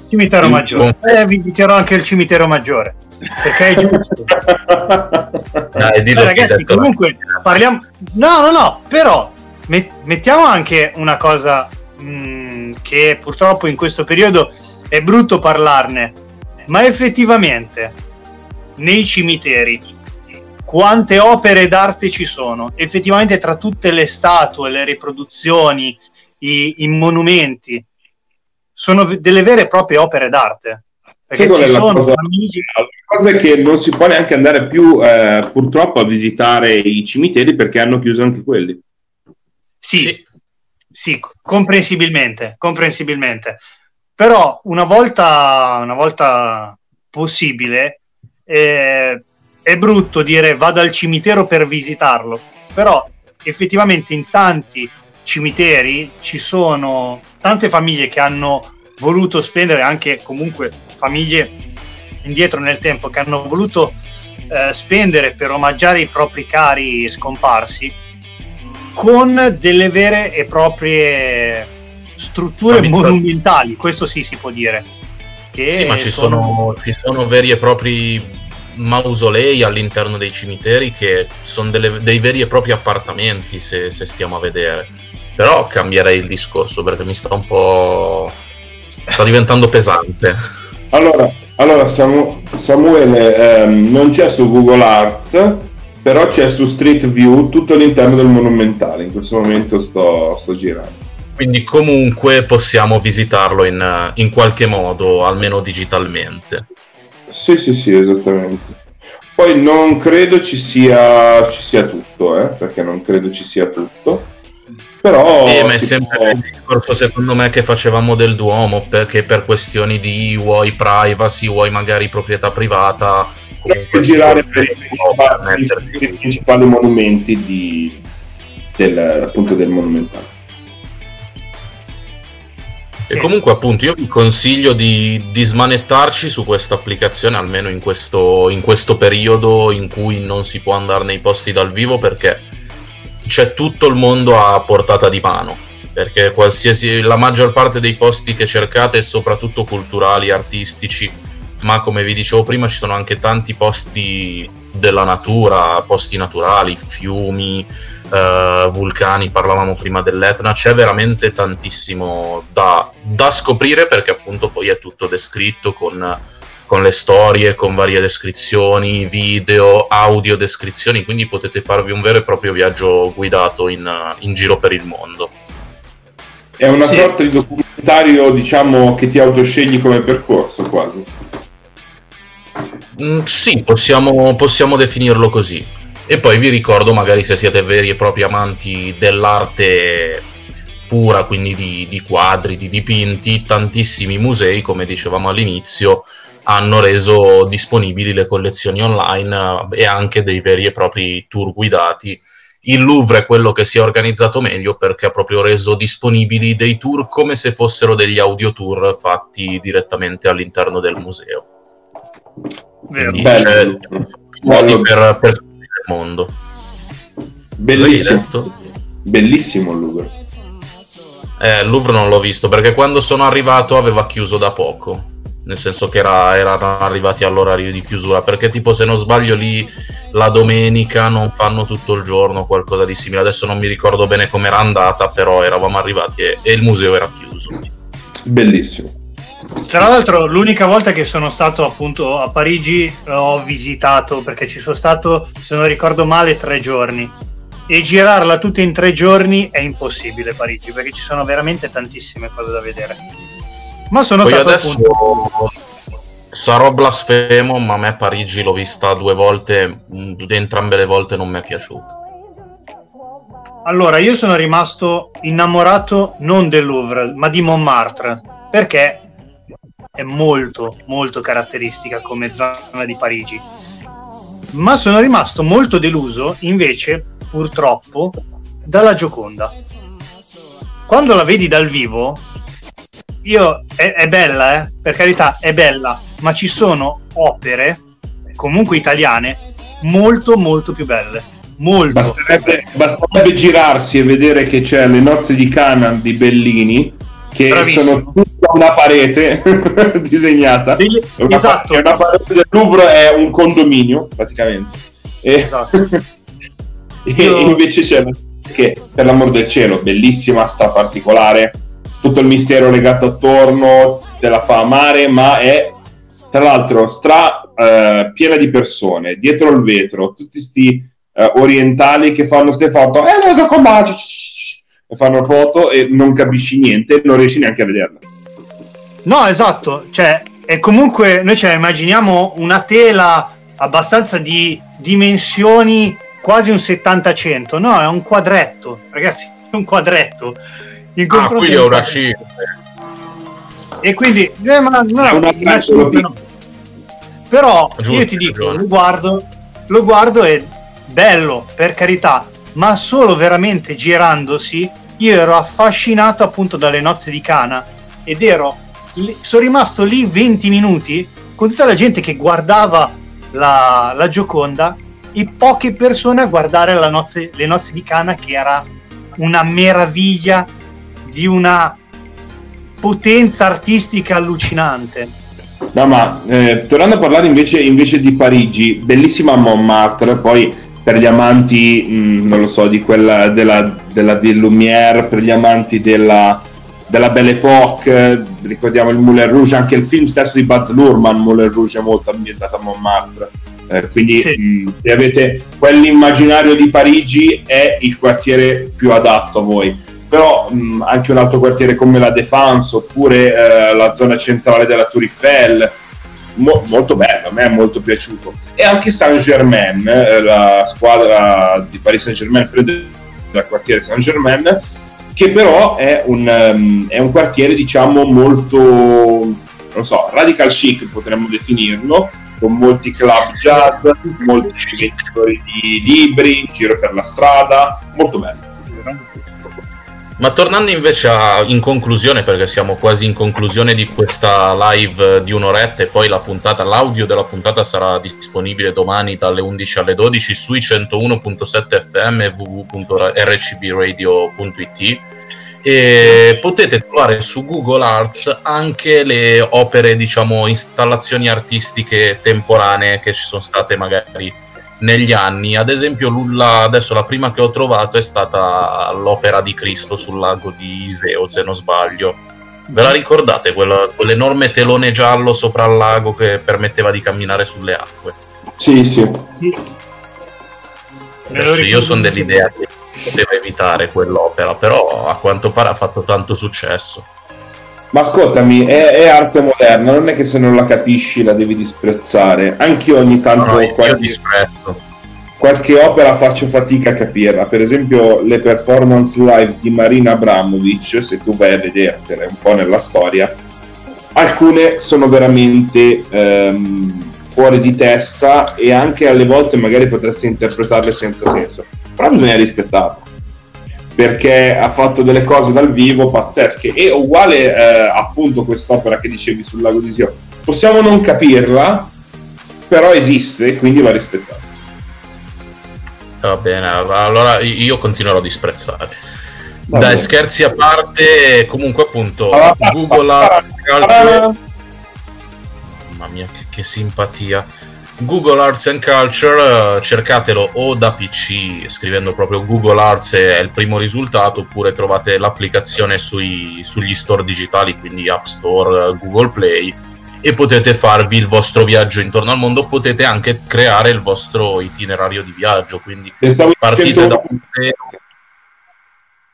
Cimitero maggiore. Con... Eh, visiterò anche il cimitero maggiore. Perché è giusto. [LAUGHS] Dai, dillo eh, ragazzi, comunque parliamo... No, no, no, però met- mettiamo anche una cosa mh, mm, che purtroppo in questo periodo è brutto parlarne, ma effettivamente nei cimiteri quante opere d'arte ci sono? Effettivamente tra tutte le statue, le riproduzioni, i, i monumenti, sono delle vere e proprie opere d'arte. Perché ci sono cosa, amici... la cosa è che non si può neanche andare più eh, purtroppo a visitare i cimiteri perché hanno chiuso anche quelli. Sì, sì, sì comprensibilmente, comprensibilmente. Però una volta, una volta possibile eh, è brutto dire vado al cimitero per visitarlo, però effettivamente in tanti cimiteri ci sono tante famiglie che hanno voluto spendere, anche comunque famiglie indietro nel tempo, che hanno voluto eh, spendere per omaggiare i propri cari scomparsi con delle vere e proprie strutture Amico. monumentali, questo sì si può dire. Che sì, ma ci sono... sono, ci sono veri e propri mausolei all'interno dei cimiteri che sono delle, dei veri e propri appartamenti se, se, stiamo a vedere. Però cambierei il discorso perché mi sta un po' sta diventando pesante. Allora, allora Samu- Samuele ehm, non c'è su Google Arts però c'è su Street View tutto l'interno del monumentale. In questo momento sto, sto girando. Quindi comunque possiamo visitarlo in, in qualche modo almeno digitalmente sì, sì, sì, esattamente. Poi non credo ci sia, ci sia tutto, eh, perché non credo ci sia tutto. Però... Eh, ma è sempre il discorso secondo me che facevamo del Duomo, perché per questioni di vuoi privacy, vuoi magari proprietà privata... Comunque girare per i principali, principali monumenti di, del, appunto del monumentale. E comunque appunto io vi consiglio di, di smanettarci su questa applicazione almeno in questo, in questo periodo in cui non si può andare nei posti dal vivo perché c'è tutto il mondo a portata di mano. Perché qualsiasi, la maggior parte dei posti che cercate, soprattutto culturali, artistici, ma come vi dicevo prima ci sono anche tanti posti della natura, posti naturali, fiumi, eh, vulcani, parlavamo prima dell'Etna, c'è veramente tantissimo da, da, scoprire perché appunto poi è tutto descritto con, con le storie, con varie descrizioni, video, audio descrizioni, quindi potete farvi un vero e proprio viaggio guidato in, in giro per il mondo. È una sì. sorta di documentario, diciamo, che ti autoscegli come percorso quasi. Mm, sì, possiamo, possiamo definirlo così. E poi vi ricordo, magari se siete veri e propri amanti dell'arte pura, quindi di, di, quadri, di dipinti, tantissimi musei, come dicevamo all'inizio, hanno reso disponibili le collezioni online eh, e anche dei veri e propri tour guidati. Il Louvre è quello che si è organizzato meglio perché ha proprio reso disponibili dei tour come se fossero degli audio tour fatti direttamente all'interno del museo. Quindi c'è modi per, per mondo. Bellissimo. Bellissimo il Louvre. Eh, il Louvre non l'ho visto perché quando sono arrivato aveva chiuso da poco. Nel senso che era, erano arrivati all'orario di chiusura. Perché, tipo, se non sbaglio, lì la domenica non fanno tutto il giorno qualcosa di simile. Adesso non mi ricordo bene com'era andata, però eravamo arrivati e, e il museo era chiuso. Bellissimo. Tra l'altro, l'unica volta che sono stato appunto a Parigi ho visitato perché ci sono stato, se non ricordo male, tre giorni. E girarla tutta in tre giorni è impossibile Parigi perché ci sono veramente tantissime cose da vedere. Ma sono Poi stato adesso appunto... sarò blasfemo, ma a me Parigi l'ho vista due volte, mm, entrambe le volte non mi è piaciuta. Allora, io sono rimasto innamorato non del Louvre, ma di Montmartre, perché è molto molto caratteristica come zona di Parigi ma sono rimasto molto deluso invece purtroppo dalla Gioconda quando la vedi dal vivo io è, è bella eh? per carità è bella ma ci sono opere comunque italiane molto molto più belle molto. Basterebbe, basterebbe girarsi e vedere che c'è le nozze di Canaan di Bellini, che Bravissimo. sono una parete [LAUGHS] disegnata. Sì, una esatto. Parete, una parete del Louvre è un condominio, praticamente. E, esatto. [LAUGHS] e Io... invece c'è che, per l'amor del cielo, bellissima, sta particolare, tutto il mistero legato attorno, te la fa amare, ma è tra l'altro stra eh, piena di persone, dietro il vetro, tutti questi eh, orientali che fanno queste foto, eh, e fanno foto e non capisci niente, non riesci neanche a vederla. No, esatto, cioè, e comunque noi ce la immaginiamo una tela abbastanza di dimensioni quasi un 70-100, no, è un quadretto, ragazzi, [LAUGHS] è un quadretto. In ah, qui è una cifra. E quindi, eh, ma, no, una no. però Giusto, io ti dico, lo guardo, lo guardo e bello, per carità, ma solo veramente girandosi io ero affascinato appunto dalle nozze di Cana ed ero sono rimasto lì 20 minuti con tutta la gente che guardava la, la Gioconda e poche persone a guardare nozze, le nozze di Cana che era una meraviglia di una potenza artistica allucinante. No, ma eh, tornando a parlare invece, invece, di Parigi, bellissima Montmartre, poi per gli amanti, mh, mm, non lo so, di quella della, della Ville Lumière, per gli amanti della, della Belle Époque, ricordiamo il Moulin Rouge, anche il film stesso di Buzz Lurman, Moulin Rouge è molto ambientato a Montmartre. Eh, quindi sì. mh, mm, se avete quell'immaginario di Parigi è il quartiere più adatto a voi. Però mh, mm, anche un altro quartiere come la Défense oppure eh, la zona centrale della Tour Eiffel, mo- molto bello, a me è molto piaciuto. E anche Saint-Germain, eh, la squadra di Paris Saint-Germain prende dal quartiere Saint-Germain, che però è un, um, è un quartiere diciamo molto, non so, radical chic potremmo definirlo, con molti club jazz, molti venditori di libri in giro per la strada, molto bello. Ma tornando invece a, in conclusione, perché siamo quasi in conclusione di questa live di un'oretta e poi la puntata, l'audio della puntata sarà disponibile domani dalle 11 alle 12 sui 101.7 FM e www.rcbradio.it e potete trovare su Google Arts anche le opere, diciamo, installazioni artistiche temporanee che ci sono state magari negli anni. Ad esempio, la, adesso la prima che ho trovato è stata l'opera di Cristo sul lago di Iseo, se non sbaglio. Ve la ricordate? Quella, quell'enorme telone giallo sopra il lago che permetteva di camminare sulle acque? Sì, sì. sì. Adesso io sono dell'idea che poteva evitare quell'opera, però a quanto pare ha fatto tanto successo. Ma ascoltami, è, è, arte moderna, non è che se non la capisci la devi disprezzare. Anch'io ogni tanto no, no, qualche, qualche, opera faccio fatica a capirla. Per esempio, le performance live di Marina Abramovic, se tu vai a vedertele un po' nella storia, alcune sono veramente ehm, fuori di testa e anche alle volte magari potresti interpretarle senza senso. Però bisogna rispettarlo perché ha fatto delle cose dal vivo pazzesche. E uguale eh, appunto quest'opera che dicevi sul lago di Sio possiamo non capirla però esiste quindi va rispettata. Va bene allora io continuerò a disprezzare. Va dai bene. scherzi a parte comunque appunto ah, Google ha calcio mamma mia che, che simpatia Google Arts and Culture, eh, cercatelo o da PC scrivendo proprio Google Arts è il primo risultato, oppure trovate l'applicazione sui, sugli store digitali, quindi App Store, Google Play, e potete farvi il vostro viaggio intorno al mondo, potete anche creare il vostro itinerario di viaggio, quindi partite da un zero.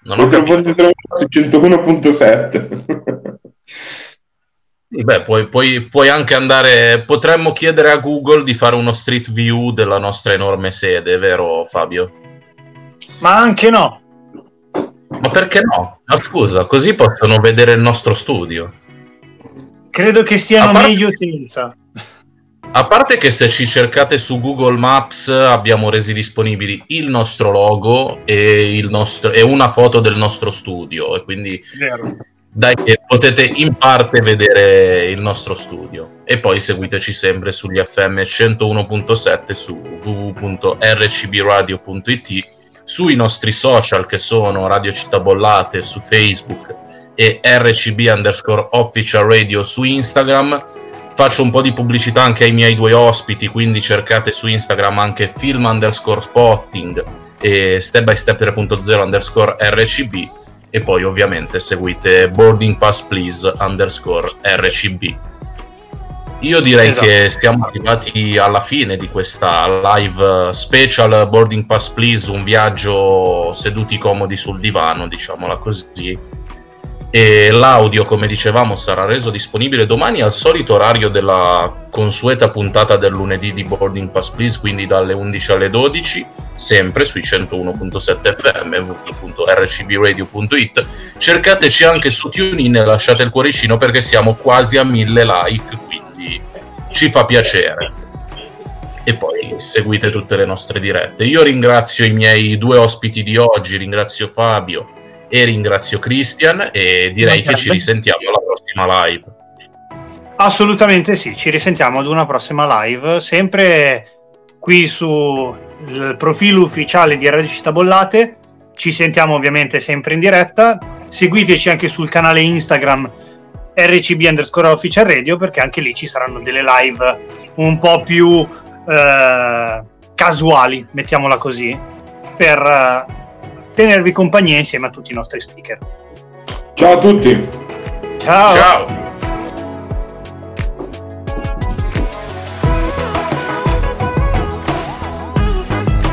Non ho capito. 101.7 sì, beh, puoi, puoi, puoi, anche andare. Potremmo chiedere a Google di fare uno street view della nostra enorme sede, vero Fabio? Ma anche no. Ma perché no? Ma scusa, così possono vedere il nostro studio. Credo che stiano parte... meglio senza. A parte che se ci cercate su Google Maps abbiamo resi disponibili il nostro logo e, il nostro, e una foto del nostro studio e quindi Vero. dai che potete in parte vedere il nostro studio. E poi seguiteci sempre sugli FM 101.7 su www.rcbradio.it sui nostri social che sono Radio Città Bollate su Facebook e RCB underscore official radio su Instagram. Faccio un po' di pubblicità anche ai miei due ospiti quindi cercate su Instagram anche film underscore spotting e step by step 3.0 underscore RCB e poi ovviamente seguite boarding pass please underscore rcb io direi esatto. che siamo arrivati alla fine di questa live special boarding pass please un viaggio seduti comodi sul divano diciamola così e l'audio come dicevamo sarà reso disponibile domani al solito orario della consueta puntata del lunedì di Boarding Pass Please quindi dalle 11 alle 12 sempre sui 101.7 fm www.rcbradio.it cercateci anche su TuneIn e lasciate il cuoricino perché siamo quasi a mille like quindi ci fa piacere. E poi seguite tutte le nostre dirette. Io ringrazio i miei due ospiti di oggi ringrazio Fabio e ringrazio Christian e direi che ci risentiamo alla prossima live. Assolutamente sì, ci risentiamo ad una prossima live, sempre qui sul profilo ufficiale di Radio Città Bollate. Ci sentiamo ovviamente sempre in diretta. Seguiteci anche sul canale Instagram RCB underscore official radio perché anche lì ci saranno delle live un po' più eh, casuali, mettiamola così, per eh, tenervi compagnia insieme a tutti i nostri speaker. Ciao a tutti. Ciao. Ciao.